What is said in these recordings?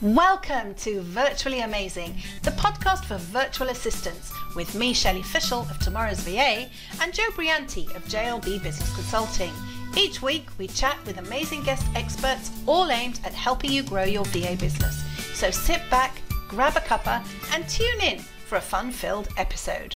Welcome to Virtually Amazing, the podcast for virtual assistants, with me, Shelley Fishel of Tomorrow's VA, and Joe Brianti of JLB Business Consulting. Each week, we chat with amazing guest experts, all aimed at helping you grow your VA business. So sit back, grab a cuppa, and tune in for a fun filled episode.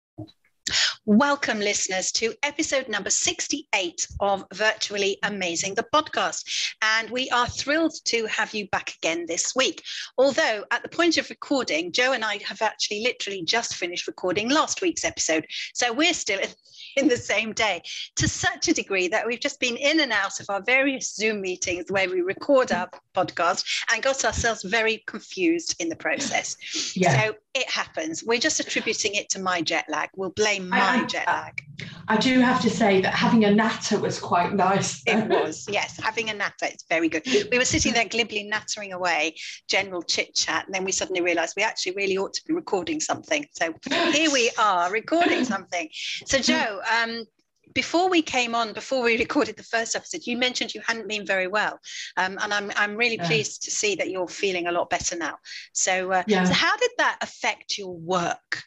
Welcome, listeners, to episode number 68 of Virtually Amazing, the podcast. And we are thrilled to have you back again this week. Although, at the point of recording, Joe and I have actually literally just finished recording last week's episode. So we're still in the same day to such a degree that we've just been in and out of our various Zoom meetings where we record our podcast and got ourselves very confused in the process. Yeah. So it happens. We're just attributing it to my jet lag. We'll blame my I, jet lag. I do have to say that having a natter was quite nice. it was, yes. Having a natter, it's very good. We were sitting there glibly nattering away, general chit chat, and then we suddenly realised we actually really ought to be recording something. So here we are recording something. So Joe, um, before we came on, before we recorded the first episode, you mentioned you hadn't been very well, um, and I'm I'm really yeah. pleased to see that you're feeling a lot better now. So, uh, yeah. so how did that affect your work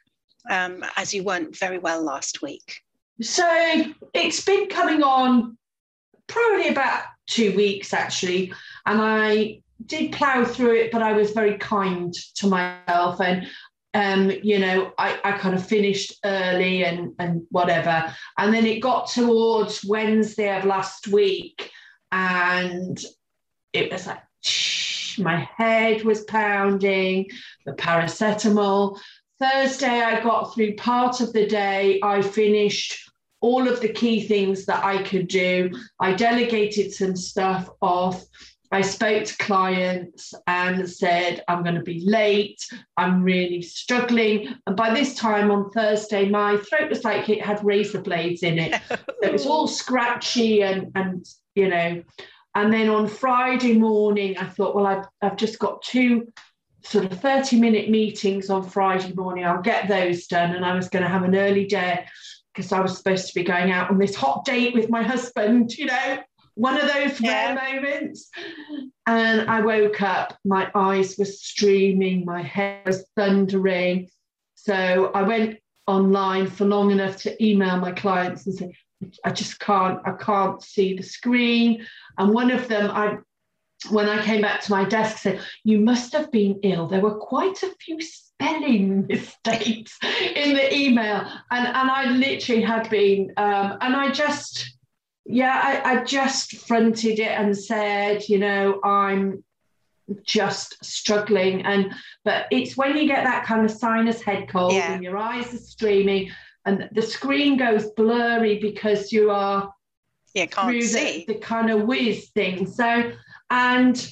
um, as you weren't very well last week? So it's been coming on probably about two weeks actually, and I did plow through it, but I was very kind to myself and um, you know, I, I kind of finished early and and whatever. And then it got towards Wednesday of last week, and it was like shh, my head was pounding, the paracetamol. Thursday, I got through part of the day. I finished all of the key things that I could do. I delegated some stuff off. I spoke to clients and said, I'm going to be late. I'm really struggling. And by this time on Thursday, my throat was like it had razor blades in it. it was all scratchy and, and, you know, and then on Friday morning, I thought, well, I've, I've just got two sort of 30 minute meetings on Friday morning. I'll get those done. And I was going to have an early day because I was supposed to be going out on this hot date with my husband, you know one of those yeah. rare moments. And I woke up, my eyes were streaming, my hair was thundering. So I went online for long enough to email my clients and say, I just can't, I can't see the screen. And one of them, I when I came back to my desk, said, You must have been ill. There were quite a few spelling mistakes in the email. And, and I literally had been, um, and I just, yeah, I, I just fronted it and said, you know, I'm just struggling. And but it's when you get that kind of sinus head cold yeah. and your eyes are streaming and the screen goes blurry because you are yeah, can't see. The, the kind of whiz thing. So and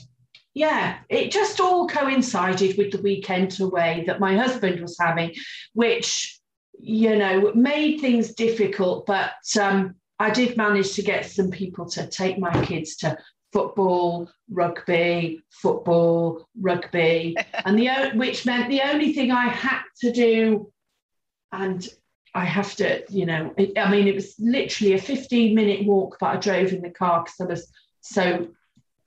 yeah, it just all coincided with the weekend away that my husband was having, which you know made things difficult, but um I did manage to get some people to take my kids to football, rugby, football, rugby, and the which meant the only thing I had to do, and I have to, you know, it, I mean, it was literally a 15 minute walk, but I drove in the car because I was so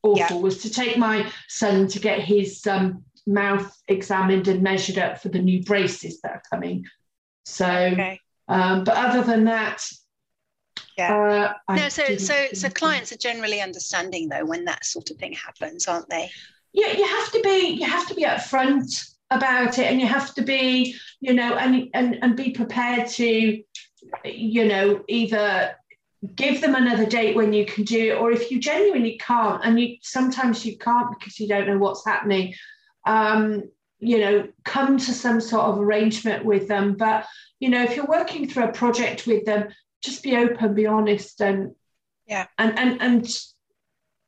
awful, yeah. was to take my son to get his um, mouth examined and measured up for the new braces that are coming. So, okay. um, but other than that, yeah. Uh, no, so so so clients are generally understanding though when that sort of thing happens, aren't they? Yeah, you have to be you have to be upfront about it, and you have to be you know and and and be prepared to you know either give them another date when you can do it, or if you genuinely can't, and you sometimes you can't because you don't know what's happening. Um, you know, come to some sort of arrangement with them. But you know, if you're working through a project with them, just be open, be honest, and yeah, and and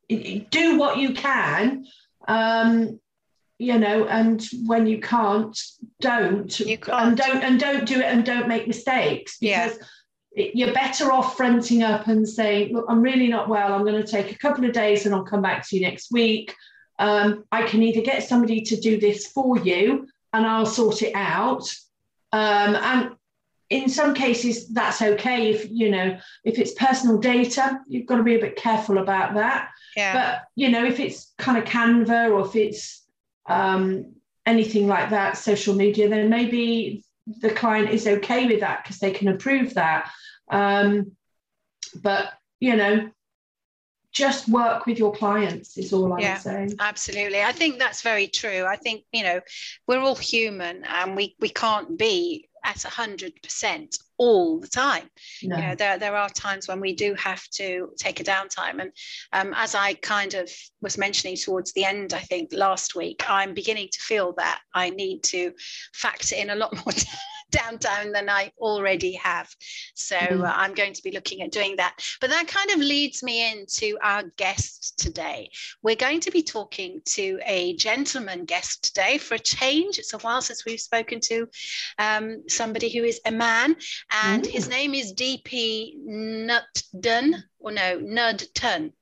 and do what you can. Um, you know, and when you can't, don't. You can't. And don't and don't do it and don't make mistakes because yeah. You're better off fronting up and saying, look, I'm really not well. I'm going to take a couple of days and I'll come back to you next week. Um, I can either get somebody to do this for you and I'll sort it out. Um, and in some cases that's okay if you know if it's personal data you've got to be a bit careful about that yeah. but you know if it's kind of canva or if it's um, anything like that, social media, then maybe the client is okay with that because they can approve that. Um, but you know, just work with your clients is all I yeah, would say. Absolutely. I think that's very true. I think, you know, we're all human and we, we can't be at 100% all the time. No. You know, there, there are times when we do have to take a downtime. And um, as I kind of was mentioning towards the end, I think last week, I'm beginning to feel that I need to factor in a lot more downtime than I already have. So mm. uh, I'm going to be looking at doing that. But that kind of leads me into our guest today. We're going to be talking to a gentleman guest today for a change. It's a while since we've spoken to um, somebody who is a man, and mm. his name is DP Nutdun or no, Nudton,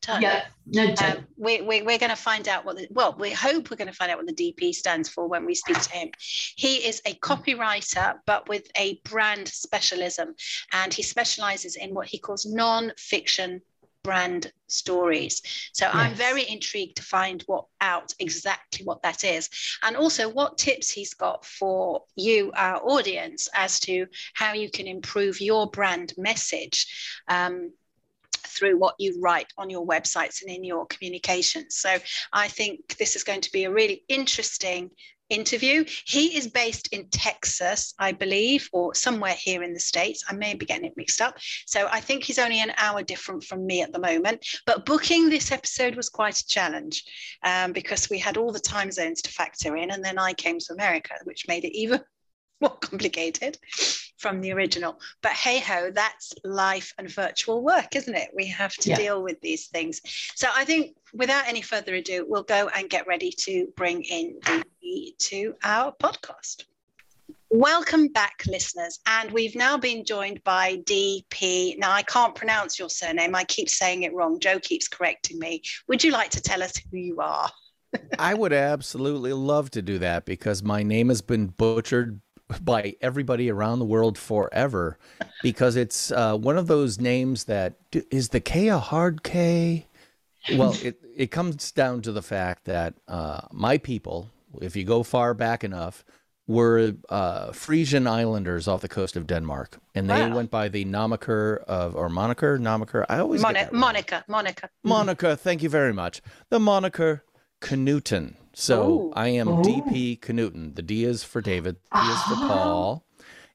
Turn. Yeah, Nudton. Um, we, we, we're going to find out what the, well, we hope we're going to find out what the DP stands for when we speak to him. He is a copywriter, but with a brand specialism, and he specializes in what he calls non-fiction brand stories. So yes. I'm very intrigued to find what out exactly what that is, and also what tips he's got for you, our audience, as to how you can improve your brand message. Um, through what you write on your websites and in your communications. So I think this is going to be a really interesting interview. He is based in Texas, I believe, or somewhere here in the States. I may be getting it mixed up. So I think he's only an hour different from me at the moment. But booking this episode was quite a challenge um, because we had all the time zones to factor in. And then I came to America, which made it even more complicated from the original. But hey ho, that's life and virtual work, isn't it? We have to yeah. deal with these things. So I think without any further ado, we'll go and get ready to bring in DP to our podcast. Welcome back, listeners. And we've now been joined by DP. Now, I can't pronounce your surname. I keep saying it wrong. Joe keeps correcting me. Would you like to tell us who you are? I would absolutely love to do that because my name has been butchered by everybody around the world forever because it's uh, one of those names that is the K a hard K? Well, it, it comes down to the fact that uh, my people, if you go far back enough, were uh, Frisian islanders off the coast of Denmark, and they wow. went by the moniker of or moniker, moniker. I always Mon- Monica, Monica, Monica. Thank you very much. The moniker Knudten. So Ooh. I am Ooh. DP Knudten. The D is for David, the P is for ah. Paul,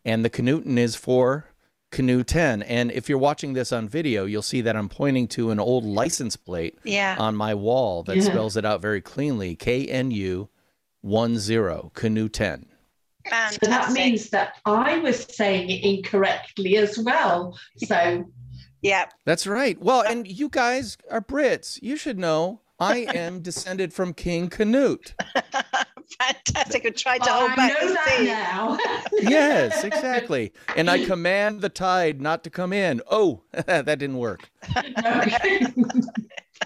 and the Knudten is for Canoe 10. And if you're watching this on video, you'll see that I'm pointing to an old license plate yeah. on my wall that yeah. spells it out very cleanly K N U 1 0, Canoe 10. Fantastic. So that means that I was saying it incorrectly as well. So, yeah. That's right. Well, and you guys are Brits. You should know I am descended from King Canute. Fantastic. I tried to hold I back know that now. yes, exactly. And I command the tide not to come in. Oh, that didn't work.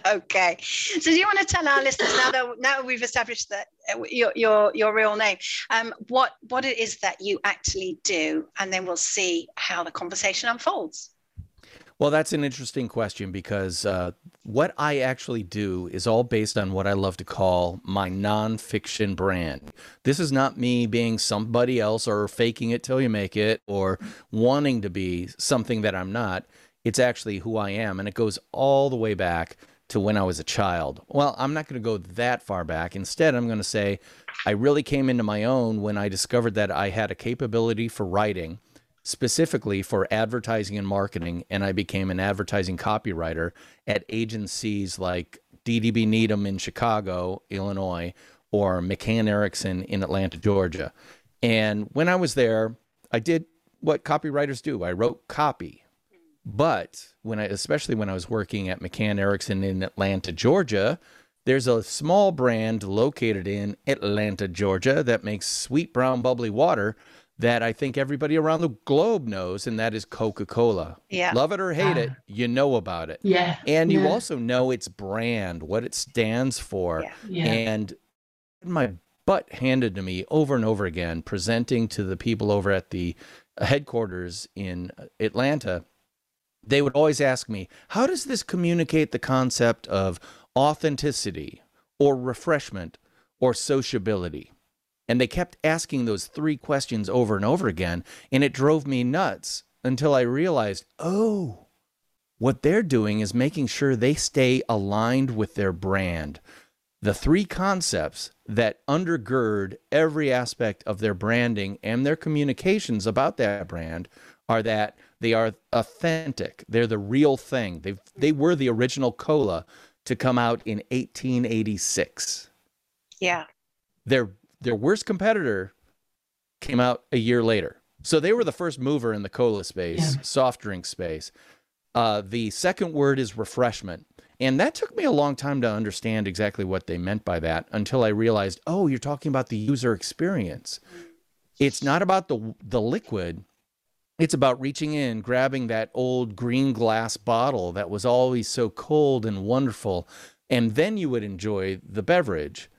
okay. So do you want to tell our listeners now that now we've established that uh, your your your real name, um, what what it is that you actually do, and then we'll see how the conversation unfolds. Well, that's an interesting question because uh, what I actually do is all based on what I love to call my nonfiction brand. This is not me being somebody else or faking it till you make it or wanting to be something that I'm not. It's actually who I am. And it goes all the way back to when I was a child. Well, I'm not going to go that far back. Instead, I'm going to say I really came into my own when I discovered that I had a capability for writing specifically for advertising and marketing, and I became an advertising copywriter at agencies like DDB Needham in Chicago, Illinois, or McCann Erickson in Atlanta, Georgia. And when I was there, I did what copywriters do. I wrote copy. But when I, especially when I was working at McCann Erickson in Atlanta, Georgia, there's a small brand located in Atlanta, Georgia that makes sweet brown bubbly water that I think everybody around the globe knows, and that is Coca Cola. Yeah. Love it or hate it, ah. you know about it. Yeah. And you yeah. also know its brand, what it stands for. Yeah. yeah. And my butt handed to me over and over again, presenting to the people over at the uh, headquarters in uh, Atlanta. They would always ask me, How does this communicate the concept of authenticity or refreshment or sociability? And they kept asking those three questions over and over again. And it drove me nuts until I realized, oh, what they're doing is making sure they stay aligned with their brand. The three concepts that undergird every aspect of their branding and their communications about that brand are that they are authentic. They're the real thing. They they were the original cola to come out in 1886. Yeah. Their their worst competitor came out a year later. So they were the first mover in the cola space, yeah. soft drink space. Uh, the second word is refreshment. And that took me a long time to understand exactly what they meant by that until I realized, oh, you're talking about the user experience. It's not about the the liquid. It's about reaching in, grabbing that old green glass bottle that was always so cold and wonderful, and then you would enjoy the beverage.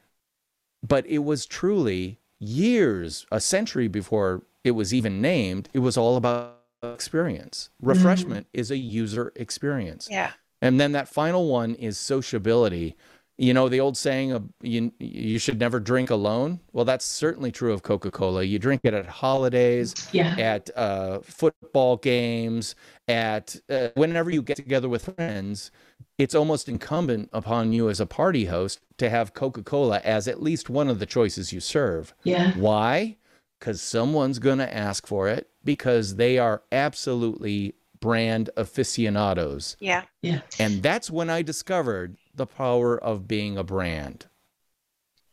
But it was truly years, a century before it was even named, it was all about experience. Mm-hmm. Refreshment mm-hmm. is a user experience. Yeah. And then that final one is sociability. You know, the old saying of you, you should never drink alone. Well, that's certainly true of Coca Cola. You drink it at holidays, yeah. at uh, football games, at uh, whenever you get together with friends. It's almost incumbent upon you as a party host to have Coca Cola as at least one of the choices you serve. Yeah. Why? Because someone's going to ask for it because they are absolutely brand aficionados. Yeah. Yeah. And that's when I discovered the power of being a brand.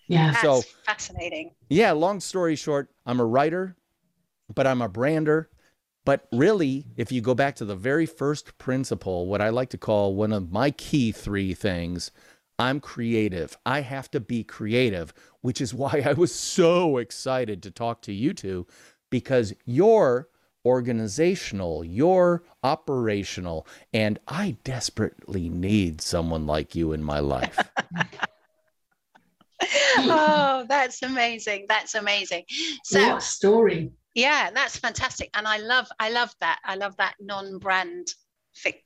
Yeah. That's so fascinating. Yeah, long story short, I'm a writer, but I'm a brander. But really, if you go back to the very first principle, what I like to call one of my key three things, I'm creative. I have to be creative, which is why I was so excited to talk to you two because you're organizational, you're operational, and I desperately need someone like you in my life. oh, that's amazing. That's amazing. So what story. Yeah, that's fantastic. And I love I love that. I love that non-brand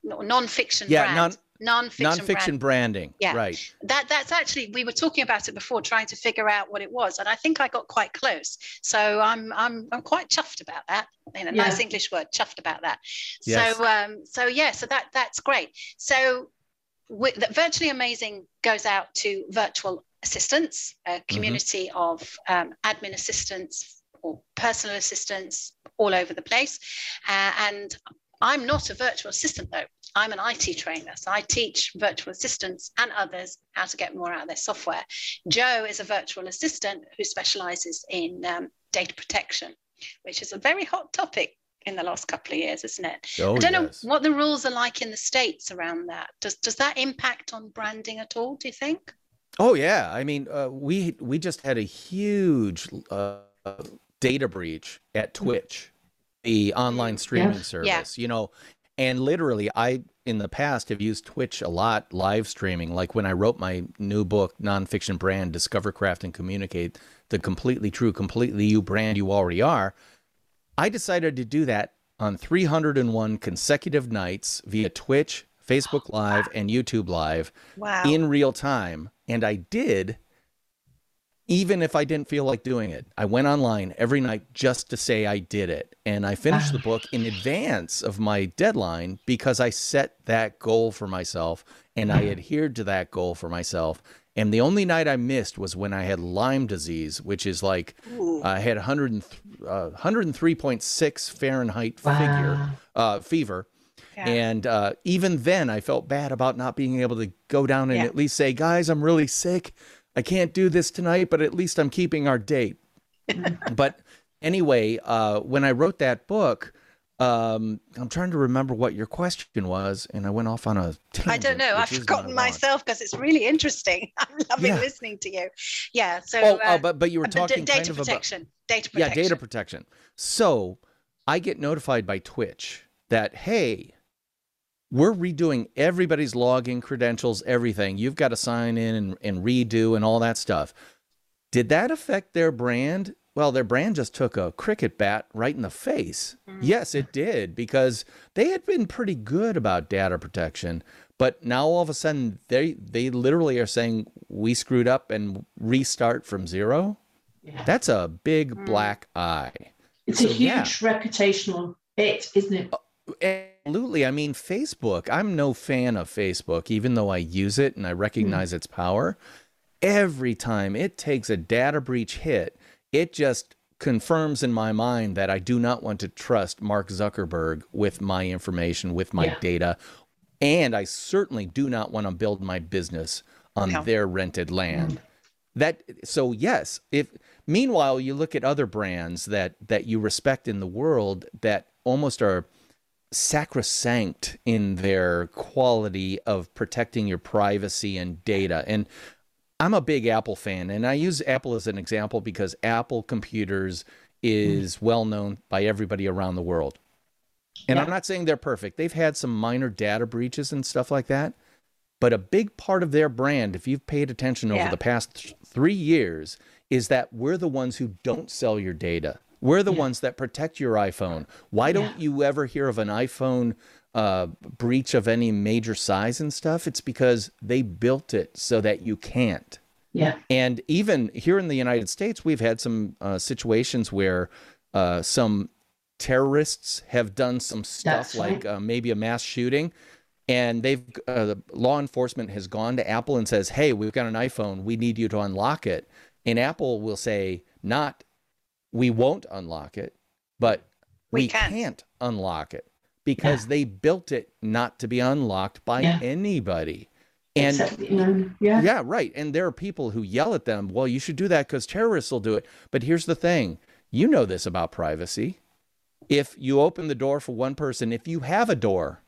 non-fiction yeah, brand. Non- non-fiction, non-fiction brand. branding yeah right that that's actually we were talking about it before trying to figure out what it was and i think i got quite close so i'm i'm, I'm quite chuffed about that in a yeah. nice english word chuffed about that yes. so um so yeah so that that's great so that virtually amazing goes out to virtual assistants a mm-hmm. community mm-hmm. of um, admin assistants or personal assistants all over the place uh, and i'm not a virtual assistant though I'm an IT trainer, so I teach virtual assistants and others how to get more out of their software. Joe is a virtual assistant who specializes in um, data protection, which is a very hot topic in the last couple of years, isn't it? Oh, I don't yes. know what the rules are like in the States around that. Does, does that impact on branding at all, do you think? Oh, yeah. I mean, uh, we, we just had a huge uh, data breach at Twitch the online streaming yeah. service. Yeah. You know, and literally, I in the past have used Twitch a lot, live streaming. Like when I wrote my new book, nonfiction brand, Discover, Craft, and Communicate, the completely true, completely you brand you already are. I decided to do that on 301 consecutive nights via Twitch, Facebook Live, and YouTube Live wow. in real time. And I did even if I didn't feel like doing it. I went online every night just to say I did it. And I finished the book in advance of my deadline because I set that goal for myself and I adhered to that goal for myself. And the only night I missed was when I had Lyme disease, which is like I had 100, uh, 103.6 Fahrenheit wow. figure uh, fever. Yeah. And uh, even then, I felt bad about not being able to go down and yeah. at least say, guys, I'm really sick. I can't do this tonight, but at least I'm keeping our date. but anyway, uh, when I wrote that book, um, I'm trying to remember what your question was, and I went off on a. Tangent, I don't know. I've forgotten myself because it's really interesting. I'm loving yeah. listening to you. Yeah. So. Oh, uh, oh, but but you were talking data kind of protection. About, data protection. Yeah, data protection. So, I get notified by Twitch that hey, we're redoing everybody's login credentials, everything. You've got to sign in and, and redo and all that stuff. Did that affect their brand? Well, their brand just took a cricket bat right in the face. Mm. Yes, it did, because they had been pretty good about data protection. But now all of a sudden they they literally are saying we screwed up and restart from zero. Yeah. That's a big Mm. black eye. It's So, a huge yeah. reputational hit, isn't it? Absolutely. I mean, Facebook, I'm no fan of Facebook, even though I use it and I hmm. recognize its power. Every time it takes a data breach hit, it just confirms in my mind that I do not want to trust Mark Zuckerberg with my information, with my Yeah. data. And I certainly do not want to build my business on No. their rented land. Hmm. That so yes, if meanwhile you look at other brands that that you respect in the world that almost are sacrosanct in their quality of protecting your privacy and data. And I'm a big Apple fan, and I use Apple as an example because Apple computers is mm. well known by everybody around the world. And Yeah. I'm not saying they're perfect. They've had some minor data breaches and stuff like that. But a big part of their brand, if you've paid attention over Yeah. the past th- three years, is that we're the ones who don't sell your data. We're the Yeah. ones that protect your iPhone. Why don't you ever hear of an iPhone uh, breach of any major size and stuff? It's because they built it so that you can't. Yeah. And even here in the United States, we've had some uh, situations where uh, some terrorists have done some stuff That's like right. uh, maybe a mass shooting. And they've uh, the law enforcement has gone to Apple and says, "Hey, we've got an iPhone. We need you to unlock it." And Apple will say, "Not, we won't unlock it, but We we, can." can't unlock it because they built it not to be unlocked by Yeah. anybody." And Except, yeah. yeah, right. And there are people who yell at them, well, you should do that because terrorists will do it. But here's the thing you know this about privacy. If you open the door for one person, if you have a door,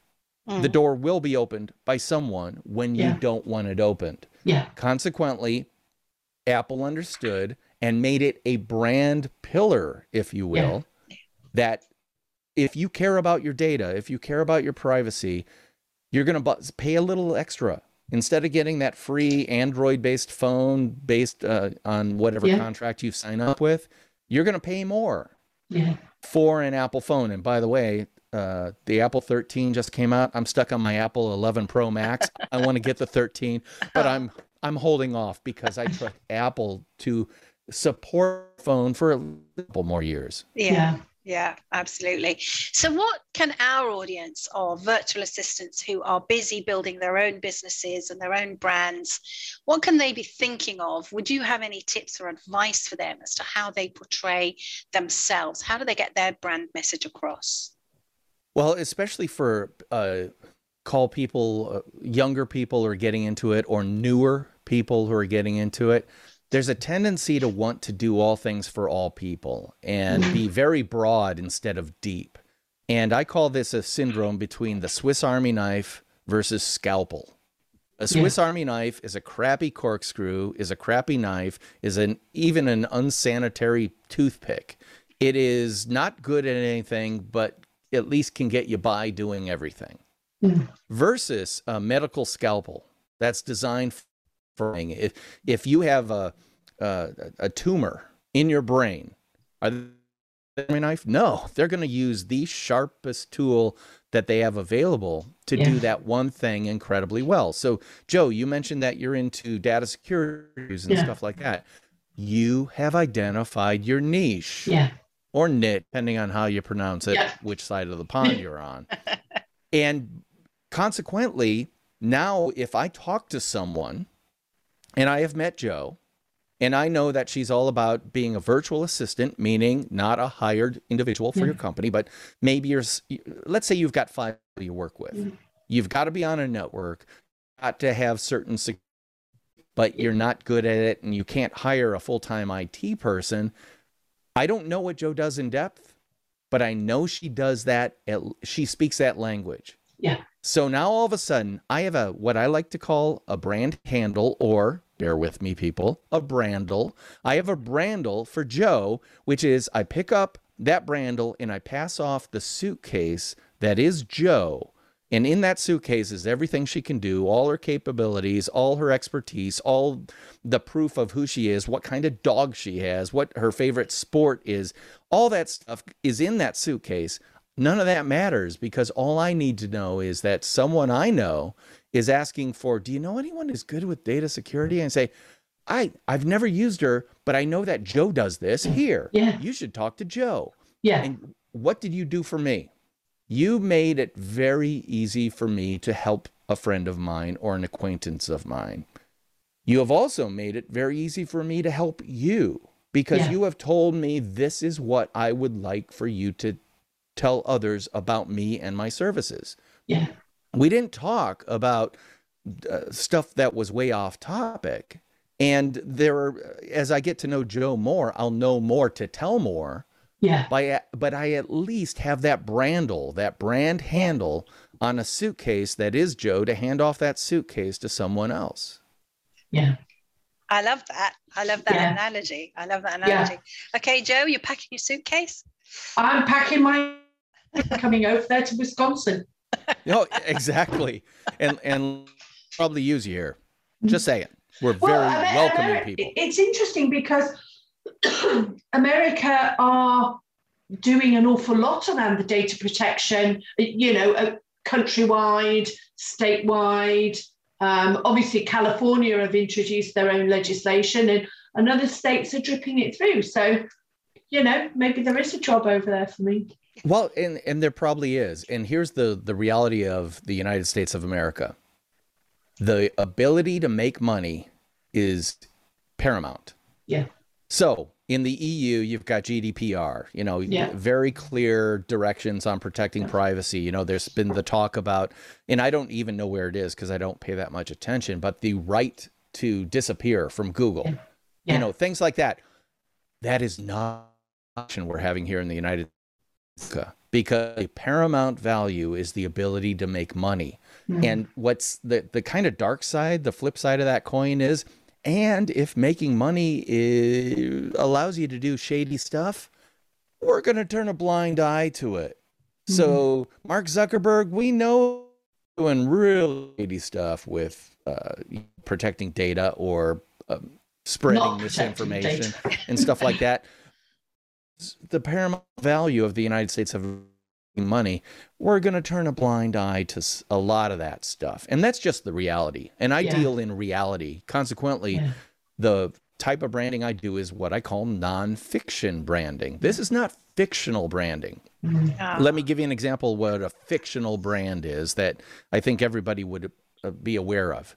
the mm. door will be opened by someone when you Yeah. don't want it opened. Yeah. Consequently, Apple understood and made it a brand pillar, if you Yeah. will, that if you care about your data, if you care about your privacy, you're going to pay a little extra instead of getting that free Android based phone based uh, on whatever Yeah. contract you sign up with. You're going to pay more Yeah. for an Apple phone. And by the way, uh, the Apple 13 just came out. I'm stuck on my Apple 11 Pro Max. I want to get the 13, but I'm I'm holding off because I trust Apple to support phone for a couple more years. Yeah. Yeah. Yeah, absolutely. So, what can our audience of virtual assistants who are busy building their own businesses and their own brands, what can they be thinking of? Would you have any tips or advice for them as to how they portray themselves? How do they get their brand message across? Well, especially for uh, call people, uh, younger people who are getting into it, or newer people who are getting into it. There's a tendency to want to do all things for all people and be very broad instead of deep. And I call this a syndrome between the Swiss Army knife versus scalpel. A Swiss Army knife is a crappy corkscrew, is a crappy knife, is an even an unsanitary toothpick. It is not good at anything, but at least can get you by doing everything. Mm. Versus a medical scalpel that's designed for if if you have a a, a tumor in your brain, are they a knife? No, they're going to use the sharpest tool that they have available to do that one thing incredibly well. So, Joe, you mentioned that you're into data security and Yeah. stuff like that. You have identified your niche Yeah. or knit, depending on how you pronounce it, Yeah. which side of the pond you're on. and consequently, now if I talk to someone and I have met Joe and I know that she's all about being a virtual assistant, meaning not a hired individual for Yeah. your company, but maybe you're, let's say you've got five people you work with. Mm. You've got to be on a network, got to have certain, but you're not good at it and you can't hire a full time IT person. I don't know what Joe does in depth, but I know she does that. At, she speaks that language. Yeah. So now all of a sudden, I have a what I like to call a brand handle, or bear with me, people, a brandle. I have a brandle for Joe, which is I pick up that brandle and I pass off the suitcase that is Joe. And in that suitcase is everything she can do, all her capabilities, all her expertise, all the proof of who she is, what kind of dog she has, what her favorite sport is. All that stuff is in that suitcase. None of that matters because all I need to know is that someone I know is asking for, do you know anyone who's good with data security? And say, I, I've never used her, but I know that Joe does this here. Yeah. You should talk to Joe. Yeah. And what did you do for me? You made it very easy for me to help a friend of mine or an acquaintance of mine. You have also made it very easy for me to help you because Yeah. you have told me this is what I would like for you to tell others about me and my services. Yeah. We didn't talk about uh, stuff that was way off topic. And there are, as I get to know Joe more, I'll know more to tell more Yeah. by but I at least have that brandle, that brand handle on a suitcase that is Joe to hand off that suitcase to someone else. Yeah. I love that. I love that Yeah. analogy. I love that Yeah. analogy. Okay, Joe, you're packing your suitcase. I'm packing my coming over there to Wisconsin. No, exactly. And and probably use you here. Just saying. We're very Amer- welcoming Amer- people. It's interesting because America are doing an awful lot around the data protection, you know, uh, countrywide, statewide. Um, obviously, California have introduced their own legislation, and, and other states are dripping it through. So, you know, maybe there is a job over there for me. Well, and and there probably is. And here's the the reality of the United States of America. The ability to make money is paramount. Yeah. So in the EU, you've got GDPR, you know, Yeah. very clear directions on protecting privacy. You know, there's been the talk about, and I don't even know where it is because I don't pay that much attention, but the right to disappear from Google, Yeah. you know, things like that. That is not an option we're having here in the United States because the paramount value is the ability to make money. Mm. And what's the the kind of dark side, the flip side of that coin is, and if making money is, allows you to do shady stuff, we're going to turn a blind eye to it. So Mark Zuckerberg, we know doing real shady stuff with uh, protecting data or um, spreading Not misinformation data. and stuff like that. The paramount value of the United States of money, we're going to turn a blind eye to a lot of that stuff. And that's just the reality. And I Yeah. deal in reality. Consequently, Yeah. the type of branding I do is what I call nonfiction branding. This is not fictional branding. Mm. Ah, Let me give you an example of what a fictional brand is that I think everybody would uh, be aware of.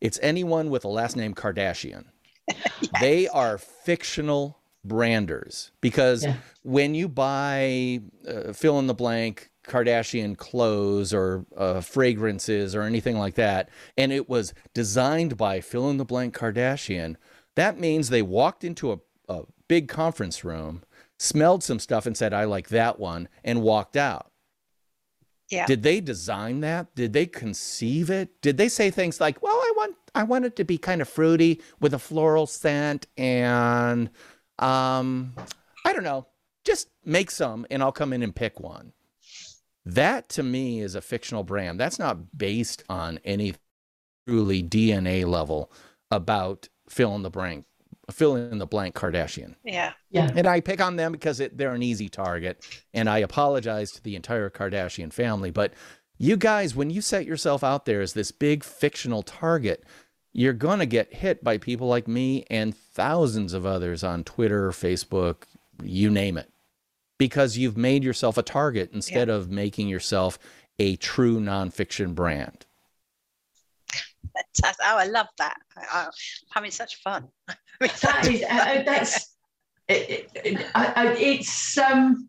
It's anyone with a last name Kardashian. They are fictional branders because Yeah. when you buy uh, fill in the blank Kardashian clothes or uh, fragrances or anything like that, and it was designed by fill in the blank Kardashian, that means they walked into a, a big conference room, smelled some stuff, and said, I like that one, and walked out. yeah. Did they design that? Did they conceive it? Did they say things like, "Well, I want I want it to be kind of fruity with a floral scent and um I don't know, just make some and I'll come in and pick one." That to me is a fictional brand. That's not based on any truly DNA level about fill in the blank fill in the blank Kardashian. yeah. Yeah. And I pick on them because it, they're an easy target. And I apologize to the entire Kardashian family. But you guys, when you set yourself out there as this big fictional target, you're going to get hit by people like me and thousands of others on Twitter, Facebook, you name it, because you've made yourself a target instead of making yourself a true nonfiction brand. Fantastic. Oh, I love that. I, I, I'm having such fun. that is uh, uh, that's it, it, I, I, it's um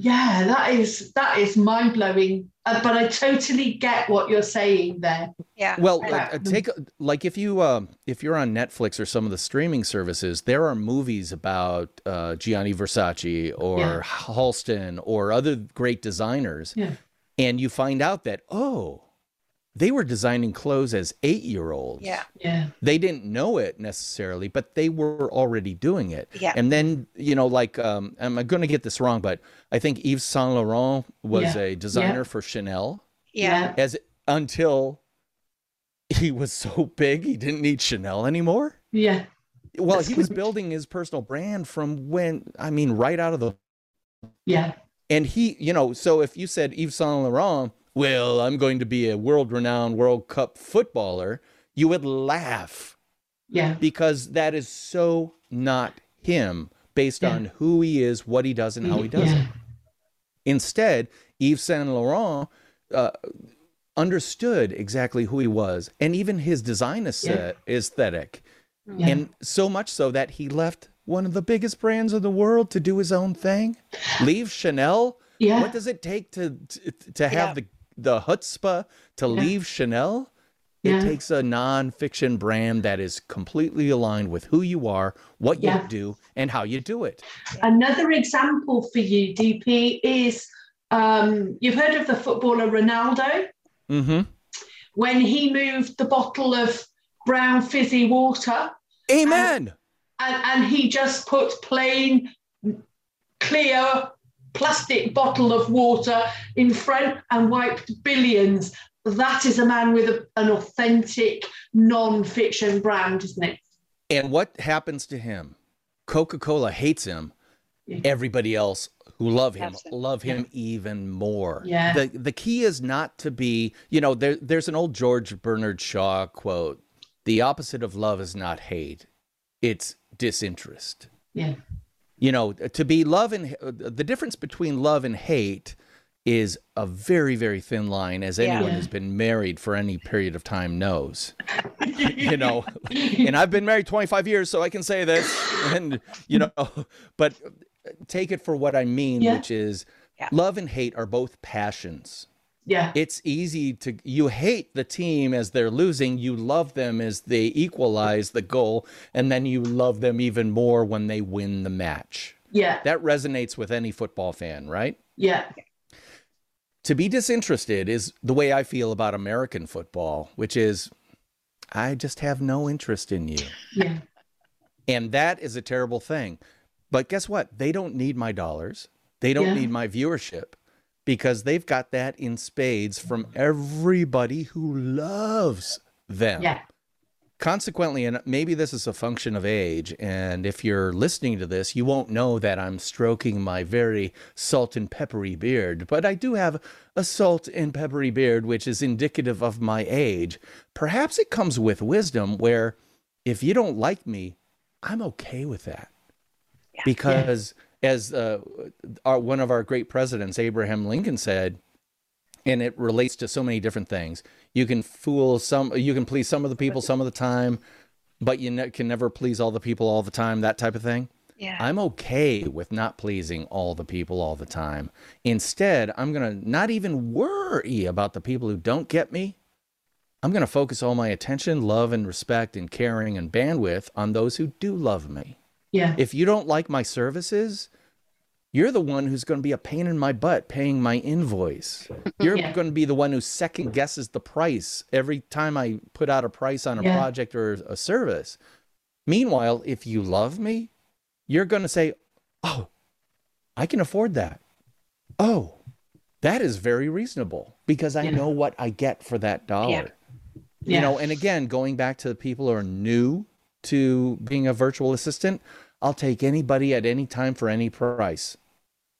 yeah that is that is mind blowing uh, but I totally get what you're saying there yeah. Well, I- uh, uh, take like if you um if you're on Netflix or some of the streaming services, there are movies about uh, Gianni Versace or Yeah. Halston or other great designers, yeah and you find out that oh, they were designing clothes as eight year olds. yeah. yeah They didn't know it necessarily, but they were already doing it. Yeah. And then, you know, like, um, I'm going to get this wrong, but I think Yves Saint Laurent was Yeah. a designer for Chanel Yeah. as until he was so big he didn't need Chanel anymore. yeah Well, That's he was building his personal brand from when I mean right out of the yeah and he, you know, so if you said Yves Saint Laurent, well, I'm going to be a world renowned World Cup footballer, you would laugh. Yeah. Because that is so not him based yeah. on who he is, what he does, and how he does yeah. it. Instead, Yves Saint Laurent uh, understood exactly who he was and even his design aesthetic. And so much so that he left one of the biggest brands of the world to do his own thing. Leave Chanel. Yeah. What does it take to to, to have the the chutzpah to leave Chanel? It takes a non-fiction brand that is completely aligned with who you are, what you do, and how you do it. Another example for you, DP, is um, you've heard of the footballer Ronaldo? Mm-hmm. When he moved the bottle of brown fizzy water. Amen. And, and, and he just put plain, clear plastic bottle of water in front and wiped billions. That is a man with a, an authentic non-fiction brand, isn't it? And what happens to him? Coca-Cola hates him. Everybody else who love him Absolutely. love him yeah. even more. Yeah. The the key is not to be, you know, there, there's an old George Bernard Shaw quote. The opposite of love is not hate. It's disinterest. Yeah. You know, to be love and the difference between love and hate is a very very thin line as anyone yeah. who's been married for any period of time knows you know and i've been married 25 years so i can say this and you know but take it for what i mean yeah. which is yeah. love and hate are both passions yeah it's easy to you hate the team as they're losing you love them as they equalize the goal and then you love them even more when they win the match yeah that resonates with any football fan right yeah to be disinterested is the way I feel about American football, which is I just have no interest in you. Yeah. And that is a terrible thing. But guess what? They don't need my dollars. They don't yeah. need my viewership because they've got that in spades from everybody who loves them. Yeah consequently, and maybe this is a function of age, and if you're listening to this, you won't know that I'm stroking my very salt and peppery beard, but I do have a salt and peppery beard, which is indicative of my age. Perhaps it comes with wisdom where if you don't like me, I'm okay with that. Yeah. Because yeah. As uh, our, one of our great presidents, Abraham Lincoln, said, and it relates to so many different things. You can fool some, you can please some of the people some of the time, but you ne- can never please all the people all the time, that type of thing. Yeah. I'm okay with not pleasing all the people all the time. Instead, I'm going to not even worry about the people who don't get me. I'm going to focus all my attention, love, and respect, and caring and bandwidth on those who do love me. Yeah. If you don't like my services, you're the one who's going to be a pain in my butt paying my invoice. You're yeah. going to be the one who second guesses the price every time I put out a price on a yeah. project or a service. Meanwhile, if you love me, you're going to say, Oh, I can afford that. Oh, that is very reasonable because I yeah. know what I get for that dollar. You know, and again, going back to the people who are new to being a virtual assistant, I'll take anybody at any time for any price.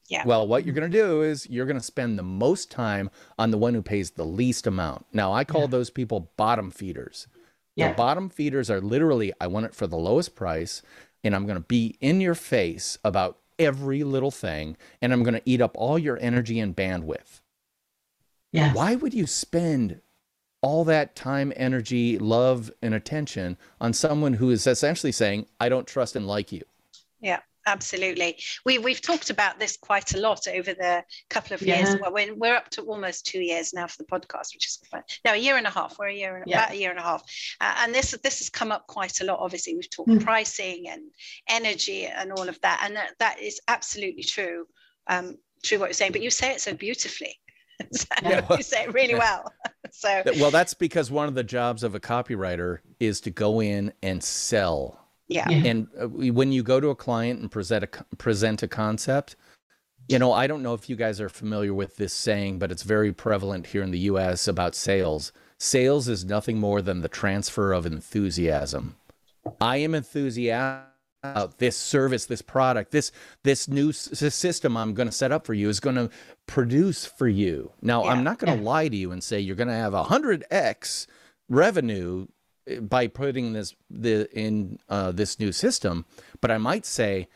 Yeah. Well, what you're going to do is you're going to spend the most time on the one who pays the least amount. Now, I call yeah. those people bottom feeders. Yeah. The bottom feeders are literally, I want it for the lowest price, and I'm going to be in your face about every little thing, and I'm going to eat up all your energy and bandwidth. Yeah. Why would you spend all that time, energy, love, and attention on someone who is essentially saying, I don't trust and like you. Yeah, absolutely. We, we've talked about this quite a lot over the couple of years. Yeah. Well, we're, we're up to almost two years now for the podcast, which is fun. No, a year and a half. We're a year and yeah. about a year and a half. Uh, and this, this has come up quite a lot. Obviously, we've talked mm. pricing and energy and all of that. And that, that is absolutely true. Um, true what you're saying, but you say it so beautifully. so yeah. you say it really well. so well, that's because one of the jobs of a copywriter is to go in and sell. Yeah. And uh, when you go to a client and present a present a concept, you know, I don't know if you guys are familiar with this saying, but it's very prevalent here in the U.S. about sales. Sales is nothing more than the transfer of enthusiasm. I am enthusiastic out this service, this product, this this new s- system I'm going to set up for you is going to produce for you. Now, Yeah, I'm not going to yeah. lie to you and say you're going to have a hundred x revenue eh, by putting this the in uh, this new system, but I might say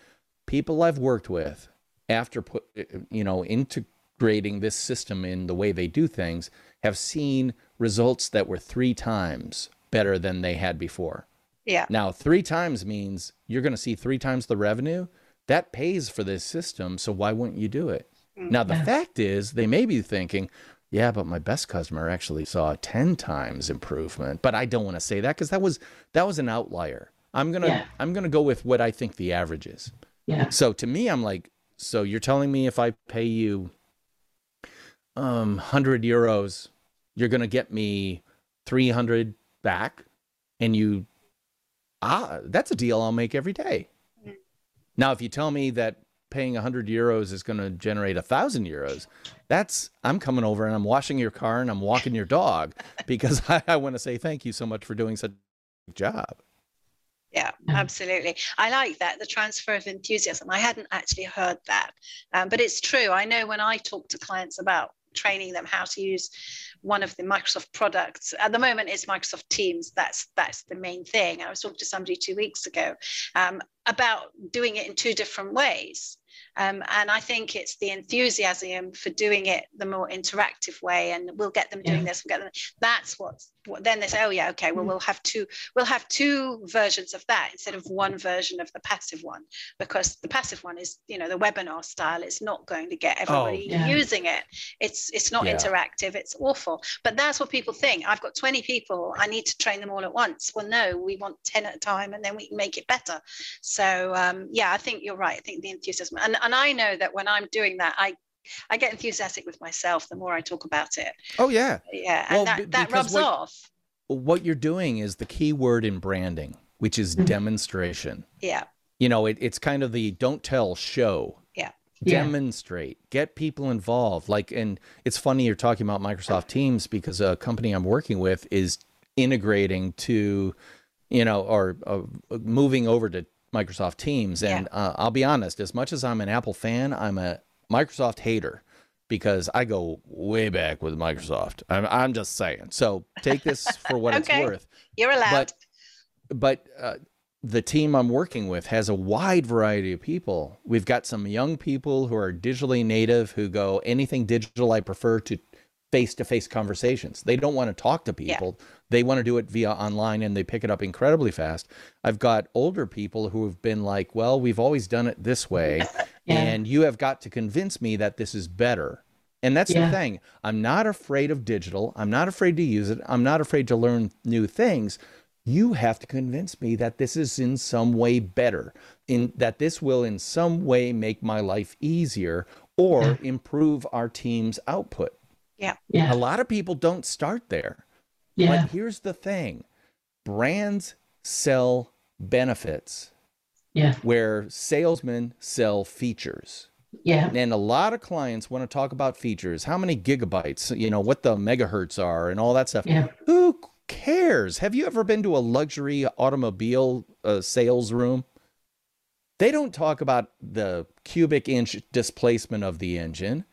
people I've worked with after put eh, you know integrating this system in the way they do things have seen results that were three times better than they had before. Yeah. Now, three times means you're going to see three times the revenue. That pays for this system. So why wouldn't you do it? Now, the Yeah. fact is, they may be thinking, yeah, but my best customer actually saw 10 times improvement. But I don't want to say that because that was that was an outlier. I'm gonna Yeah. I'm gonna go with what I think the average is. Yeah. So to me, I'm like, so you're telling me if I pay you um 100 euros, you're gonna get me 300 back, and you ah, that's a deal I'll make every day. Mm. Now, if you tell me that paying 100 euros is going to generate a thousand euros, that's I'm coming over and I'm washing your car and I'm walking your dog because I, I want to say thank you so much for doing such a good job. Yeah, Yeah. absolutely. I like that the transfer of enthusiasm. I hadn't actually heard that, um, but it's true. I know when I talk to clients about training them how to use one of the Microsoft products. At the moment, it's Microsoft Teams. That's that's the main thing. I was talking to somebody two weeks ago um, about doing it in two different ways. Um, and I think it's the enthusiasm for doing it the more interactive way, and we'll get them doing Yeah. this. We'll get them. That's what. Then they say, oh yeah, okay. Well, Mm. we'll have two. We'll have two versions of that instead of one version of the passive one, because the passive one is, you know, the webinar style. It's not going to get everybody yeah. using it. It's it's not Yeah. interactive. It's awful. But that's what people think. I've got 20 people. I need to train them all at once. Well, no, we want 10 at a time, and then we can make it better. So um, yeah, I think you're right. I think the enthusiasm, and and I know that when I'm doing that, I I get enthusiastic with myself the more I talk about it. Oh yeah. Yeah, and Well, that, that rubs what- off. What you're doing is the key word in branding, which is Mhm. demonstration. Yeah, You know, it, it's kind of the don't tell, show. Yeah. Yeah. Demonstrate, get people involved. Like, and it's funny you're talking about Microsoft Teams because a company I'm working with is integrating to, you know, or uh, moving over to Microsoft Teams. And uh, I'll be honest, as much as I'm an Apple fan, I'm a Microsoft hater because I go way back with Microsoft. I'm, I'm just saying. So take this for what Okay. it's worth you're allowed. but but uh, the team I'm working with has a wide variety of people. We've got some young people who are digitally native who go anything digital I prefer to face-to-face conversations. They don't want to talk to Yeah. People. They want to do it via online and they pick it up incredibly fast. I've got older people who have been like, "Well, we've always done it this way Yeah. and you have got to convince me that this is better." And that's Yeah. the thing. I'm not afraid of digital. I'm not afraid to use it. I'm not afraid to learn new things. You have to convince me that this is in some way better, in that this will in some way make my life easier or improve our team's output. A Yeah. A lot of people don't start there. Yeah. But here's the thing. Brands sell benefits Yeah. where salesmen sell features. Yeah. And a lot of clients want to talk about features, how many gigabytes, you know, what the megahertz are and all that stuff. Yeah. Who cares? Have you ever been to a luxury automobile uh, sales room? They don't talk about the cubic inch displacement of the engine.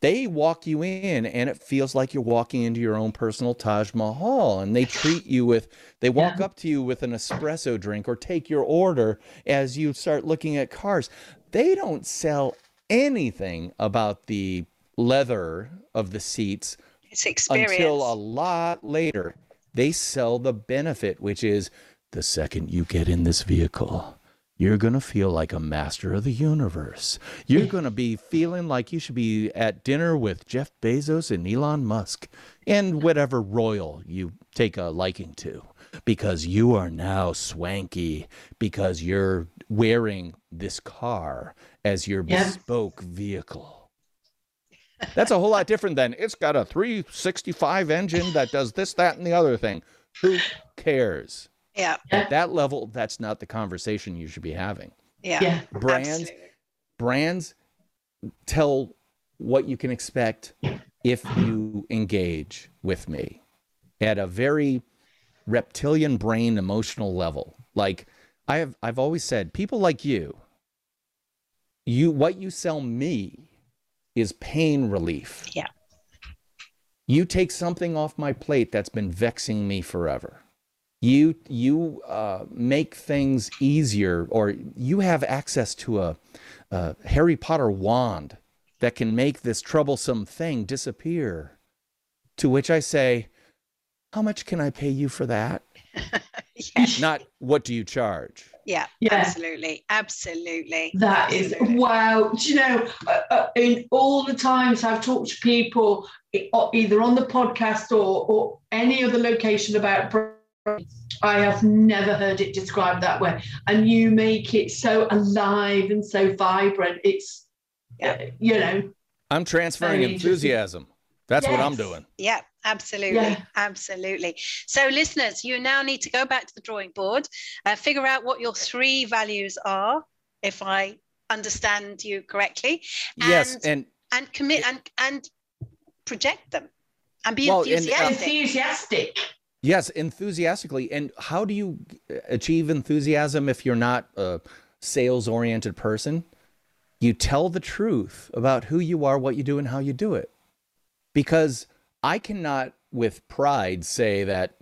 They walk you in and it feels like you're walking into your own personal Taj Mahal and they treat you with they walk Yeah. up to you with an espresso drink or take your order as you start looking at cars. They don't sell anything about the leather of the seats It's experience. until a lot later. They sell the benefit, which is the second you get in this vehicle, you're going to feel like a master of the universe. You're going to be feeling like you should be at dinner with Jeff Bezos and Elon Musk and whatever royal you take a liking to because you are now swanky because you're wearing this car as your Yeah. bespoke vehicle. That's a whole lot different than it's got a 365 engine that does this, that, and the other thing. Who cares? Yeah, At that level, that's not the conversation you should be having. yeah, Yeah. Brands, absolutely. brands tell what you can expect if you engage with me at a very reptilian brain emotional level. Like I have I've always said people like you, you what you sell me is pain relief. Yeah. You take something off my plate that's been vexing me forever. You you uh, make things easier, or you have access to a, a Harry Potter wand that can make this troublesome thing disappear. To which I say, how much can I pay you for that? yeah. Not what do you charge? Yeah, Yeah. absolutely. Absolutely. That is Absolutely. wow. Do you know, uh, uh, in all the times I've talked to people, either on the podcast or, or any other location about Brighton, I have never heard it described that way. And you make it so alive and so vibrant. It's, you know, I'm transferring enthusiasm. That's what I'm doing. Yeah, absolutely. Yeah. Absolutely. So, listeners, you now need to go back to the drawing board, uh, figure out what your three values are, if I understand you correctly, yes, and, and and commit and, and project them and be Well, and, uh, enthusiastic. Yes, enthusiastically. And how do you achieve enthusiasm if you're not a sales oriented person? You tell the truth about who you are, what you do, and how you do it. Because I cannot, with pride, say that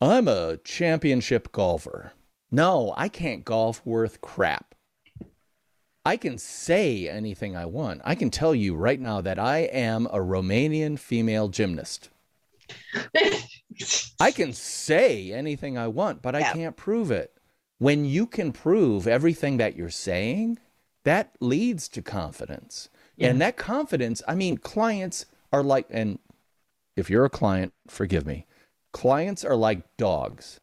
I'm a championship golfer. No, I can't golf worth crap. I can say anything I want. I can tell you right now that I am a Romanian female gymnast. I can say anything I want, but I Yeah. can't prove it. When you can prove everything that you're saying, that leads to confidence. And that confidence, I mean, clients are like, and if you're a client, forgive me, clients are like dogs.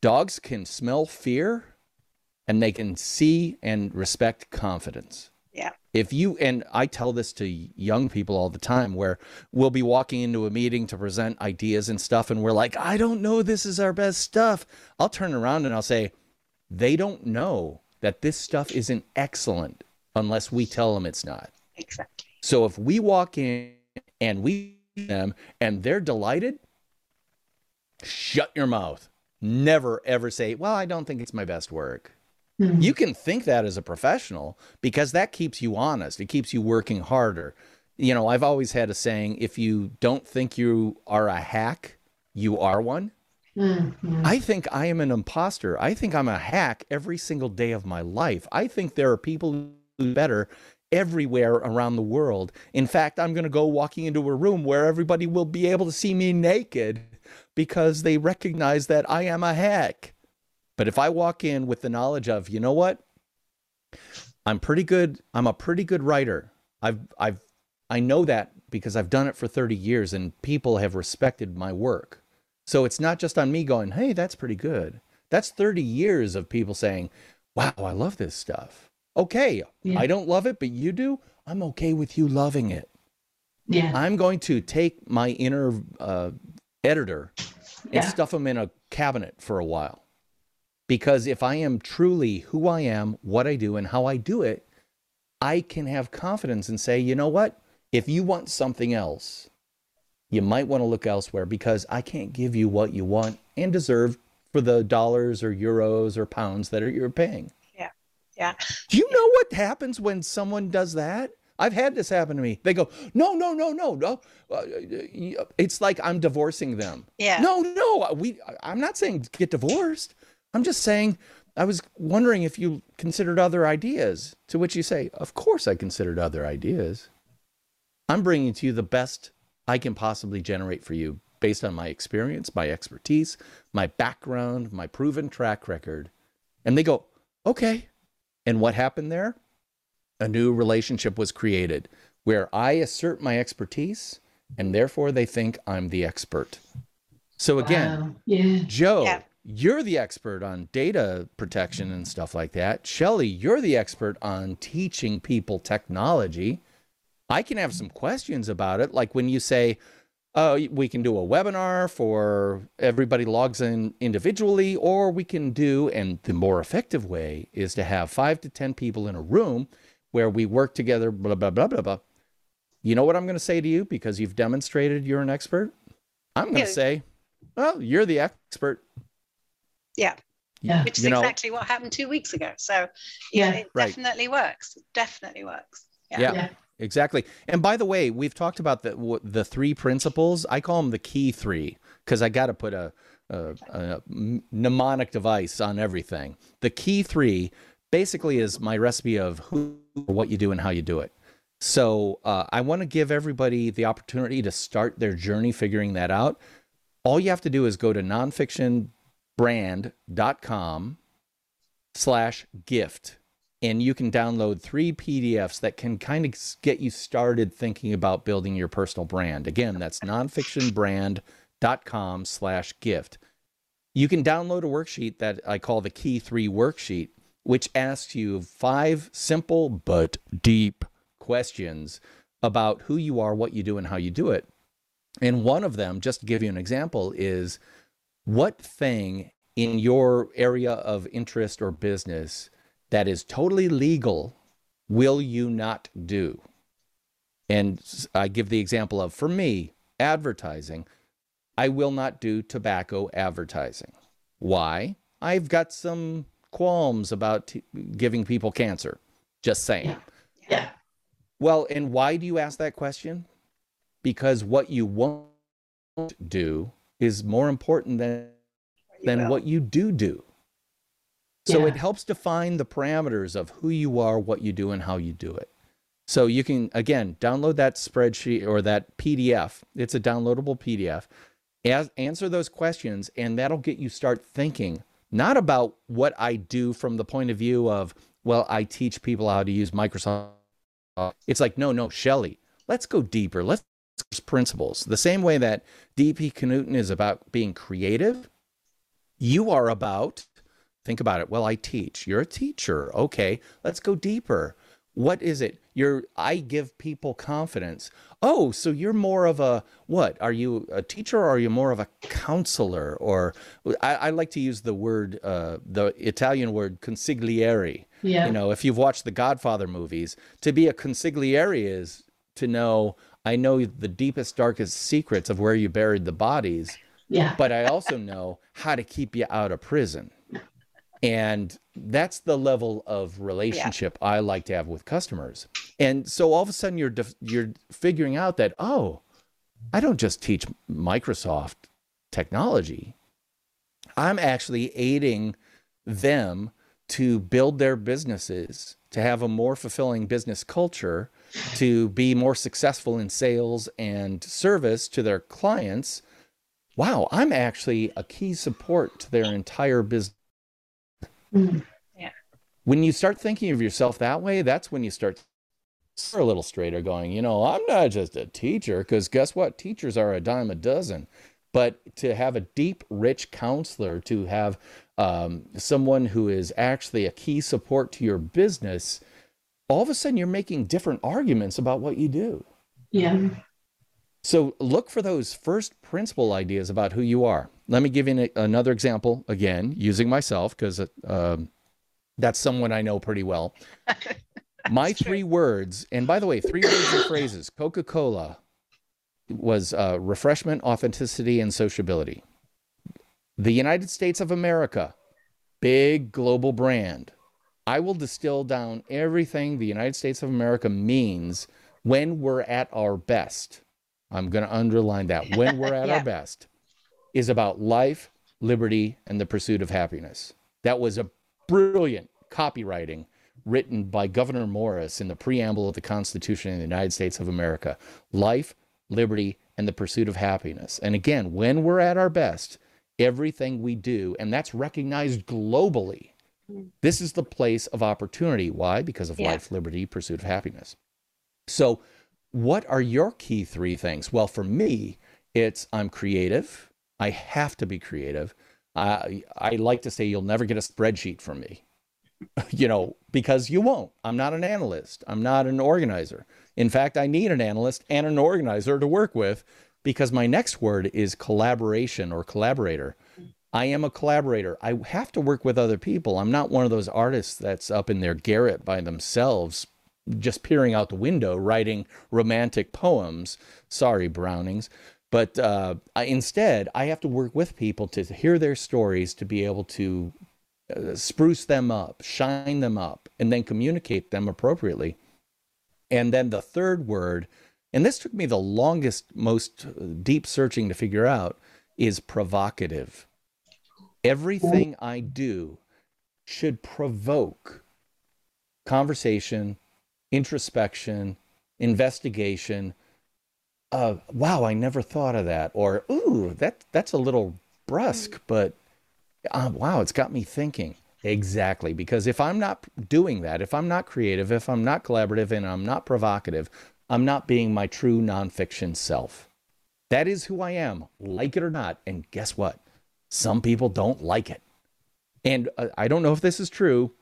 Dogs can smell fear and they can see and respect confidence yeah. if you and I tell this to young people all the time where we'll be walking into a meeting to present ideas and stuff and we're like I don't know this is our best stuff I'll turn around and I'll say they don't know that this stuff isn't excellent unless we tell them it's not Exactly. so if we walk in and we them and they're delighted shut your mouth never ever say well I don't think it's my best work Hmm. you can think that as a professional because that keeps you honest. It keeps you working harder. You know, I've always had a saying if you don't think you are a hack, you are one. Mm, mm. I think I am an imposter. I think I'm a hack every single day of my life. I think there are people better everywhere around the world. In fact, I'm going to go walking into a room where everybody will be able to see me naked because they recognize that I am a hack. But if I walk in with the knowledge of, you know what? I'm pretty good. I'm a pretty good writer. I've I've I know that because I've done it for 30 years and people have respected my work. So it's not just on me going, "Hey, that's pretty good." That's 30 years of people saying, "Wow, I love this stuff." Okay, Yeah. I don't love it, but you do. I'm okay with you loving it. Yeah. I'm going to take my inner uh, editor and Yeah. stuff him in a cabinet for a while. Because if I am truly who I am, what I do, and how I do it, I can have confidence and say, you know what? If you want something else, you might want to look elsewhere because I can't give you what you want and deserve for the dollars or euros or pounds that are you're paying. Yeah. Yeah. Do you know what happens when someone does that? I've had this happen to me. They go, no, no, no, no, no. Uh, It's like I'm divorcing them. Yeah. No, no. We. I'm not saying get divorced. I'm just saying I was wondering if you considered other ideas. To which you say, of course I considered other ideas. I'm bringing to you the best I can possibly generate for you based on my experience, my expertise, my background, my proven track record. And they go, okay. And what happened there? A new relationship was created where I assert my expertise and therefore they think I'm the expert. So again, Wow. Yeah. Joe, Yeah. You're the expert on data protection and stuff like that. Shelley, you're the expert on teaching people technology. I can have some questions about it, like when you say, "Oh, we can do a webinar for everybody logs in individually, or we can do, and the more effective way is to have five to 10 people in a room where we work together, blah, blah, blah, blah, blah. You know what I'm going to say to you because you've demonstrated you're an expert? I'm going to Yeah. say, well, you're the expert. Yeah. Yeah. which is You know- exactly what happened two weeks ago. So, yeah, Yeah. it Right. definitely works. It definitely works. Yeah. Yeah. Yeah. Exactly. And by the way, we've talked about the w- the three principles. I call them the key three because I got to put a, a, a mnemonic device on everything. The key three basically is my recipe of who, what you do, and how you do it. So uh, I want to give everybody the opportunity to start their journey figuring that out. All you have to do is go to nonfictionbrand.com slash gift and you can download three PDFs that can kind of get you started thinking about building your personal brand. Again, that's nonfictionbrand.com slash gift. You can download a worksheet that I call the Key 3 worksheet, which asks you five simple but deep questions about who you are, what you do, and how you do it. And one of them, just to give you an example, is what thing in your area of interest or business that is totally legal will you not do? And I give the example of, for me, advertising. I will not do tobacco advertising. Why? I've got some qualms about t- giving people cancer. Just saying. Yeah. Yeah. Well, and why do you ask that question? Because what you won't do is more important than than what you do do. So Yeah. it helps define the parameters of who you are, what you do, and how you do it. So you can, again, download that spreadsheet or that PDF. It's a downloadable PDF. As, answer those questions, and that'll get you start thinking not about what I do from the point of view of, well, I teach people how to use Microsoft. It's like, no, no, Shelley, let's go deeper. Let's principles. The same way that DP Knudten is about being creative, you are about think about it well i teach. You're a teacher. Okay let's go deeper. What is it? You're i give people confidence. Oh so you're more of a what? Are you a teacher or are you more of a counselor? Or i, I like to use the word uh, the italian word consigliere. Yeah. you know if you've watched the godfather movies to be a consigliere is to know i know the deepest darkest secrets of where you buried the bodies yeah. but I also know how to keep you out of prison. And that's the level of relationship I like to have with customers. And so all of a sudden you're def- you're figuring out that oh, I don't just teach Microsoft technology. I'm actually aiding them to build their businesses, to have a more fulfilling business culture, to be more successful in sales and service to their clients wow, I'm actually a key support to their entire business. Mm. When you start thinking of yourself that way, that's when you start a little straighter going, you know, I'm not just a teacher, because guess what? Teachers are a dime a dozen. But to have a deep, rich counselor, to have um, someone who is actually a key support to your business, all of a sudden you're making different arguments about what you do. Yeah. So look for those first principle ideas about who you are. Let me give you an, another example again, using myself because um, that's someone I know pretty well. My true. three words, and by the way, three words and phrases. Coca Cola was uh, refreshment, authenticity, and sociability. The United States of America, big global brand. I will distill down everything the United States of America means when we're at our best. I'm going to underline that. When we're at Yeah. our best is about life, liberty, and the pursuit of happiness. That was a brilliant copywriting written by Gouverneur Morris in the preamble of the Constitution of the United States of America. Life, liberty, and the pursuit of happiness. And again, when we're at our best, everything we do, and that's recognized globally, this is the place of opportunity. Why? Because of Yeah. life, liberty, pursuit of happiness. So, what are your key three things? Well, for me, it's I'm creative. I have to be creative. I I like to say you'll never get a spreadsheet from me. you know, because you won't. I'm not an analyst. I'm not an organizer. In fact, I need an analyst and an organizer to work with because my next word is collaboration or collaborator. I am a collaborator. I have to work with other people. I'm not one of those artists that's up in their garret by themselves, just peering out the window, writing romantic poems. Sorry, Brownings. But uh, instead, I have to work with people to hear their stories, to be able to uh, spruce them up, shine them up, and then communicate them appropriately. And then the third word, and this took me the longest, most uh, deep searching to figure out, is provocative. Everything I do should provoke conversation, introspection, investigation. Uh, wow, I never thought of that. Or, ooh, that that's a little brusque, but uh, wow, it's got me thinking. Exactly. Because if I'm not doing that, if I'm not creative, if I'm not collaborative, and I'm not provocative, I'm not being my true nonfiction self. That is who I am, like it or not. And guess what? Some people don't like it. And uh, I don't know if this is true,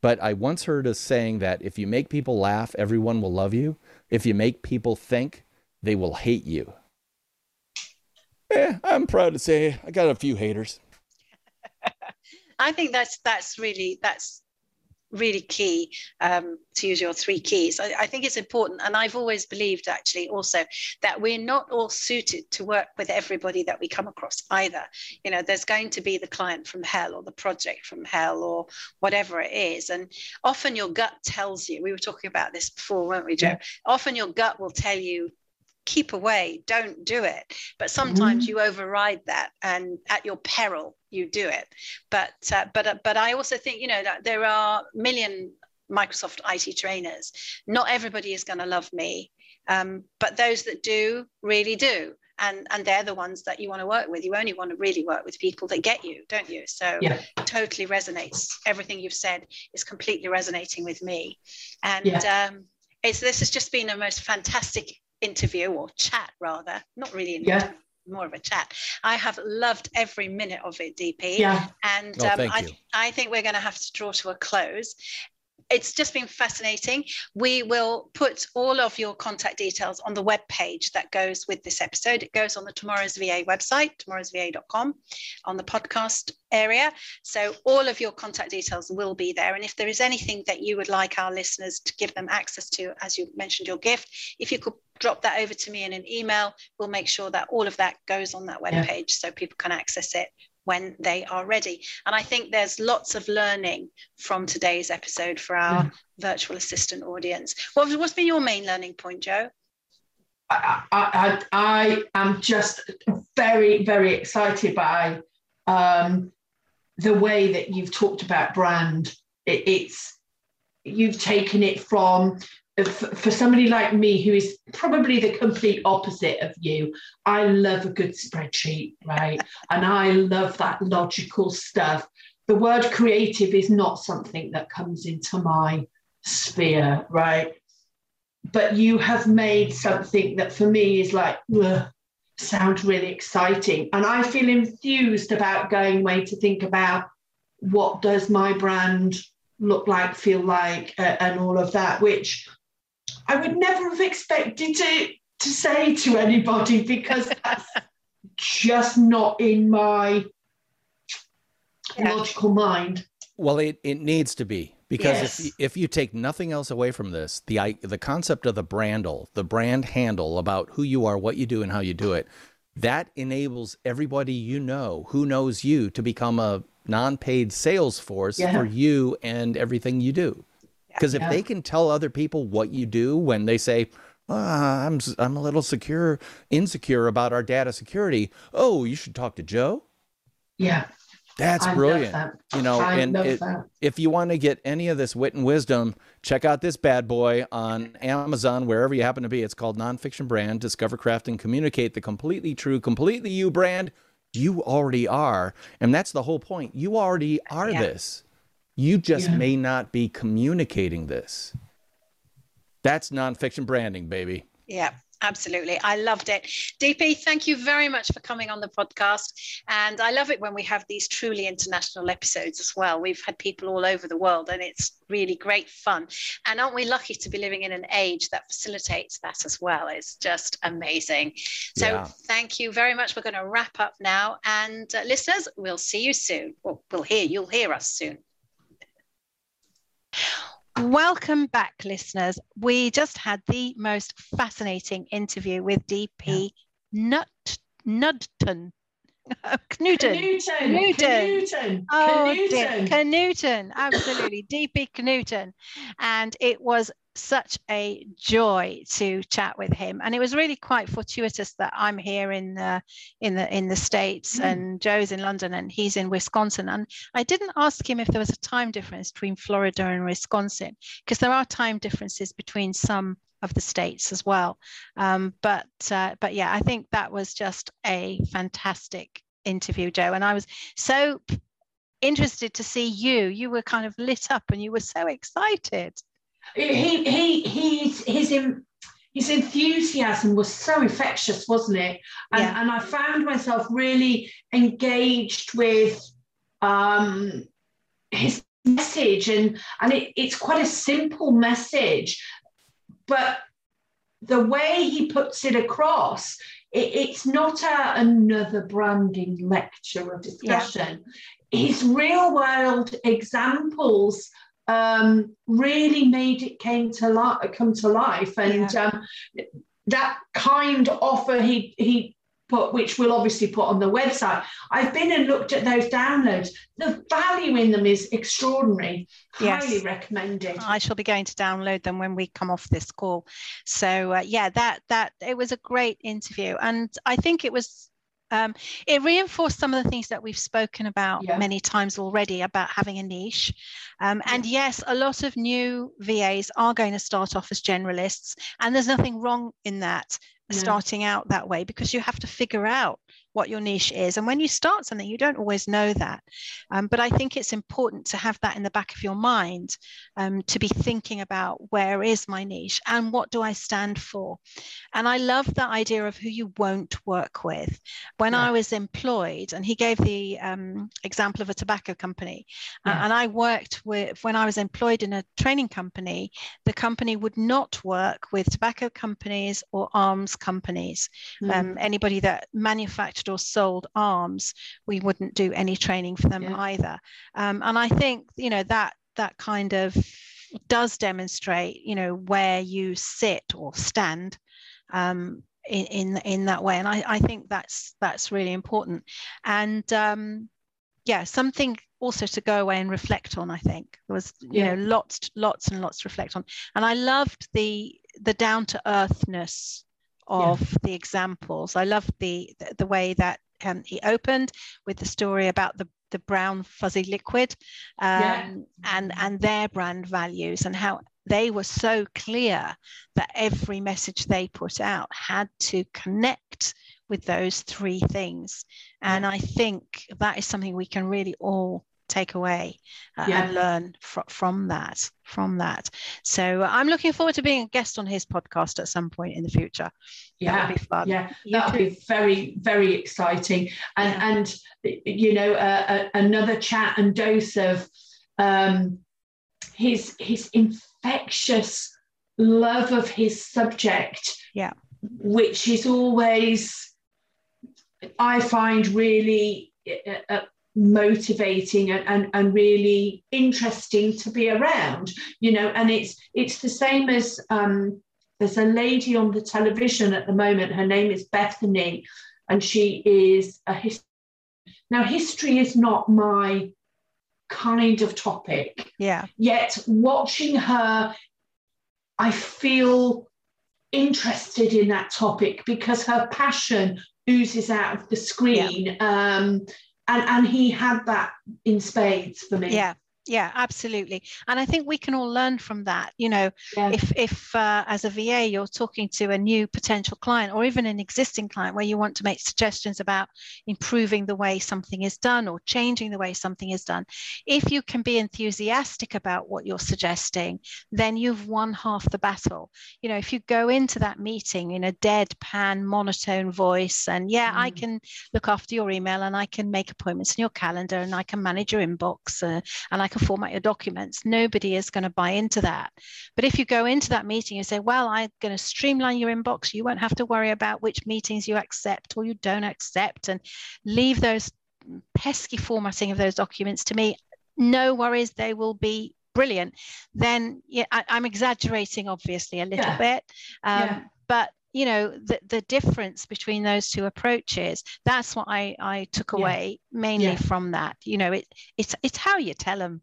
but I once heard a saying that if you make people laugh, everyone will love you. If you make people think, they will hate you. Yeah, I'm proud to say I got a few haters. I think that's that's really that's really key um, to use your three keys. I, I, think it's important, and I've always believed actually also that we're not all suited to work with everybody that we come across either. You know, there's going to be the client from hell or the project from hell or whatever it is, and often your gut tells you. We were talking about this before, weren't we, Joe? Yeah. Often your gut will tell you keep away, don't do it. But sometimes mm-hmm. you override that, and at your peril, you do it. But uh, but uh, but I also think you know that there are a million Microsoft IT trainers. Not everybody is going to love me, um, but those that do really do. And, and they're the ones that you want to work with. You only want to really work with people that get you, don't you? So yeah. totally resonates. Everything you've said is completely resonating with me. And yeah. um, it's, this has just been a most fantastic interview or chat rather, not really an yeah. interview, more of a chat. I have loved every minute of it, DP. Yeah. And oh, um, I, I think we're going to have to draw to a close it's just been fascinating. We will put all of your contact details on the web page that goes with this episode. It goes on the Tomorrow's VA website, tomorrowsva.com, on the podcast area. So all of your contact details will be there. And if there is anything that you would like our listeners to give them access to, as you mentioned, your gift, if you could drop that over to me in an email, we'll make sure that all of that goes on that web yeah. page so people can access it when they are ready. And I think there's lots of learning from today's episode for our yeah. virtual assistant audience. What, what's been your main learning point, Joe? I, I, I am just very, very excited by um, the way that you've talked about brand. It, it's you've taken it from for somebody like me who is probably the complete opposite of you i love a good spreadsheet right? And i love that logical stuff. The word creative is not something that comes into my sphere right? But you have made something that for me is like sounds really exciting. And i feel enthused about going away to think about what does my brand look like feel like uh, and all of that which I would never have expected to to say to anybody because that's just not in my yeah. logical mind. Well, it, it needs to be because yes. if if you take nothing else away from this, the the concept of the brandle, the brand handle about who you are, what you do, and how you do it, that enables everybody you know who knows you to become a non-paid sales force yeah. for you and everything you do. Because if yeah. they can tell other people what you do when they say, oh, I'm I'm a little secure, insecure about our data security. Oh, you should talk to Joe. Yeah. That's I brilliant. You know, I and it, if you want to get any of this wit and wisdom, check out this bad boy on Amazon, wherever you happen to be. It's called Nonfiction Brand Discover, Craft, and Communicate the completely true, completely you brand you already are. And that's the whole point. You already are yeah. this. You just yeah. may not be communicating this. That's nonfiction branding, baby. Yeah, absolutely. I loved it. DP, thank you very much for coming on the podcast. And I love it when we have these truly international episodes as well. We've had people all over the world and it's really great fun. And aren't we lucky to be living in an age that facilitates that as well? It's just amazing. So yeah. thank you very much. We're going to wrap up now. And uh, listeners, we'll see you soon. Well, we'll hear, you'll hear us soon. Welcome back, listeners. We just had the most fascinating interview with DP yeah. Nut Nudton. Knudden. Knudden. Knudden. Oh, Knudden. Knudden. Absolutely. DP Knudden. And it was such a joy to chat with him. And it was really quite fortuitous that i'm here in the in the in the states mm. and joe's in london and he's in wisconsin. And i didn't ask him if there was a time difference between florida and wisconsin because there are time differences between some of the states as well. Um, but uh, but yeah i think that was just a fantastic interview joe. And i was so interested to see you. You were kind of lit up and you were so excited he he he's his his enthusiasm was so infectious, wasn't it? And, yeah. and I found myself really engaged with um, his message, and and it, it's quite a simple message, but the way he puts it across, it, it's not a, another branding lecture or discussion. Yeah. His real world examples um, really made it came to life, come to life, and yeah. um, that kind offer he he put, which we'll obviously put on the website. I've been and looked at those downloads. The value in them is extraordinary. Yes. Highly recommended. I shall be going to download them when we come off this call. So uh, yeah, that that it was a great interview, and I think it was um, it reinforced some of the things that we've spoken about yeah. many times already about having a niche. Um, and yes, a lot of new VAs are going to start off as generalists, and there's nothing wrong in that starting out that way because you have to figure out what your niche is. And when you start something, you don't always know that. Um, but I think it's important to have that in the back of your mind um, to be thinking about where is my niche and what do I stand for. And I love the idea of who you won't work with. When yeah. I was employed, and he gave the um, example of a tobacco company, yeah. and I worked with, when I was employed in a training company, the company would not work with tobacco companies or arms companies. Mm. anybody that manufactured or sold arms, we wouldn't do any training for them yeah. either. Um, and I think you know that that kind of does demonstrate you know where you sit or stand um, in, in in that way. And I, I think that's that's really important. And um, yeah, something also to go away and reflect on. I think there was you yeah. know lots lots and lots to reflect on. And I loved the the down to earthness of yeah. the examples. I love the, the, the way that um, he opened with the story about the the brown fuzzy liquid um, yeah. and and their brand values and how they were so clear that every message they put out had to connect with those three things and i think that is something we can really all take away uh, yeah. and learn fr- from that from that. So uh, i'm looking forward to being a guest on his podcast at some point in the future. Yeah. that be fun. Yeah. That would be very very exciting. And yeah. and you know uh, uh, another chat and dose of um his his infectious love of his subject yeah. which is always i find really uh, uh motivating and, and, and really interesting to be around you know and it's it's the same as um, there's a lady on the television at the moment her name is bethany and she is a his now history is not my kind of topic. Yeah. Yet watching her i feel interested in that topic because her passion oozes out of the screen. Yeah. um, and and he had that in spades for me. Yeah yeah absolutely and i think we can all learn from that you know yeah. if if uh, as a va you're talking to a new potential client or even an existing client where you want to make suggestions about improving the way something is done or changing the way something is done if you can be enthusiastic about what you're suggesting then you've won half the battle you know if you go into that meeting in a deadpan monotone voice and yeah mm. i can look after your email and i can make appointments in your calendar and i can manage your inbox uh, and i can format your documents. Nobody is going to buy into that. But if you go into that meeting and say, well, I'm going to streamline your inbox, you won't have to worry about which meetings you accept or you don't accept and leave those pesky formatting of those documents to me. No worries, they will be brilliant. Then yeah, I, am exaggerating obviously a little yeah. bit. Um, yeah. But you know the, the difference between those two approaches that's what i i took away yeah. mainly yeah. from that you know it it's it's how you tell them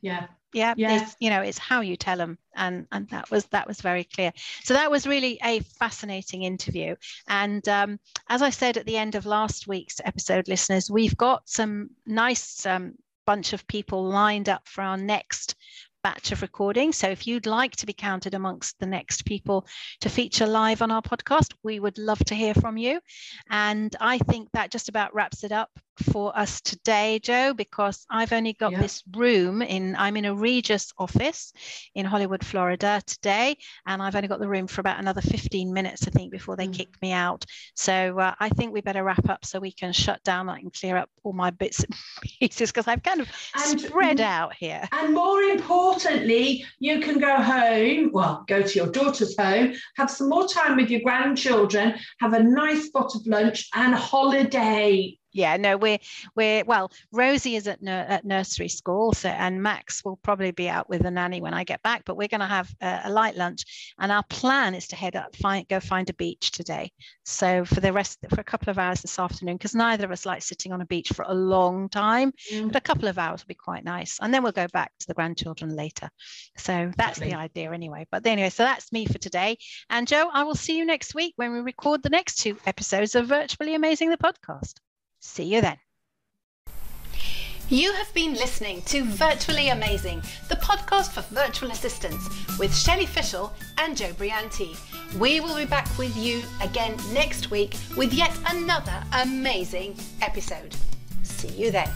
yeah yeah, yeah. It's, you know it's how you tell them and and that was that was very clear so that was really a fascinating interview and um, as i said at the end of last week's episode listeners we've got some nice um, bunch of people lined up for our next batch of recordings. So if you'd like to be counted amongst the next people to feature live on our podcast, we would love to hear from you. And I think that just about wraps it up for us today, Joe, because I've only got yeah. this room in, I'm in a Regus office in Hollywood, Florida today, and I've only got the room for about another 15 minutes, I think, before they mm. kick me out. So uh, I think we better wrap up so we can shut down. I can clear up all my bits and pieces because I've kind of and, spread out here. And more importantly, you can go home, well, go to your daughter's home, have some more time with your grandchildren, have a nice pot of lunch and holiday yeah no we're we're well rosie is at, nur- at nursery school so and max will probably be out with the nanny when i get back but we're going to have a, a, light lunch and our plan is to head up find go find a beach today. So for the rest for a couple of hours this afternoon because neither of us like sitting on a beach for a long time mm. but a couple of hours will be quite nice and then we'll go back to the grandchildren later. So that's the idea anyway but anyway so that's me for today and joe i will see you next week when we record the next two episodes of virtually amazing the podcast See you then. You have been listening to Virtually Amazing, the podcast for virtual assistants with Shelley Fishel and Joe Brianti. We will be back with you again next week with yet another amazing episode. See you then.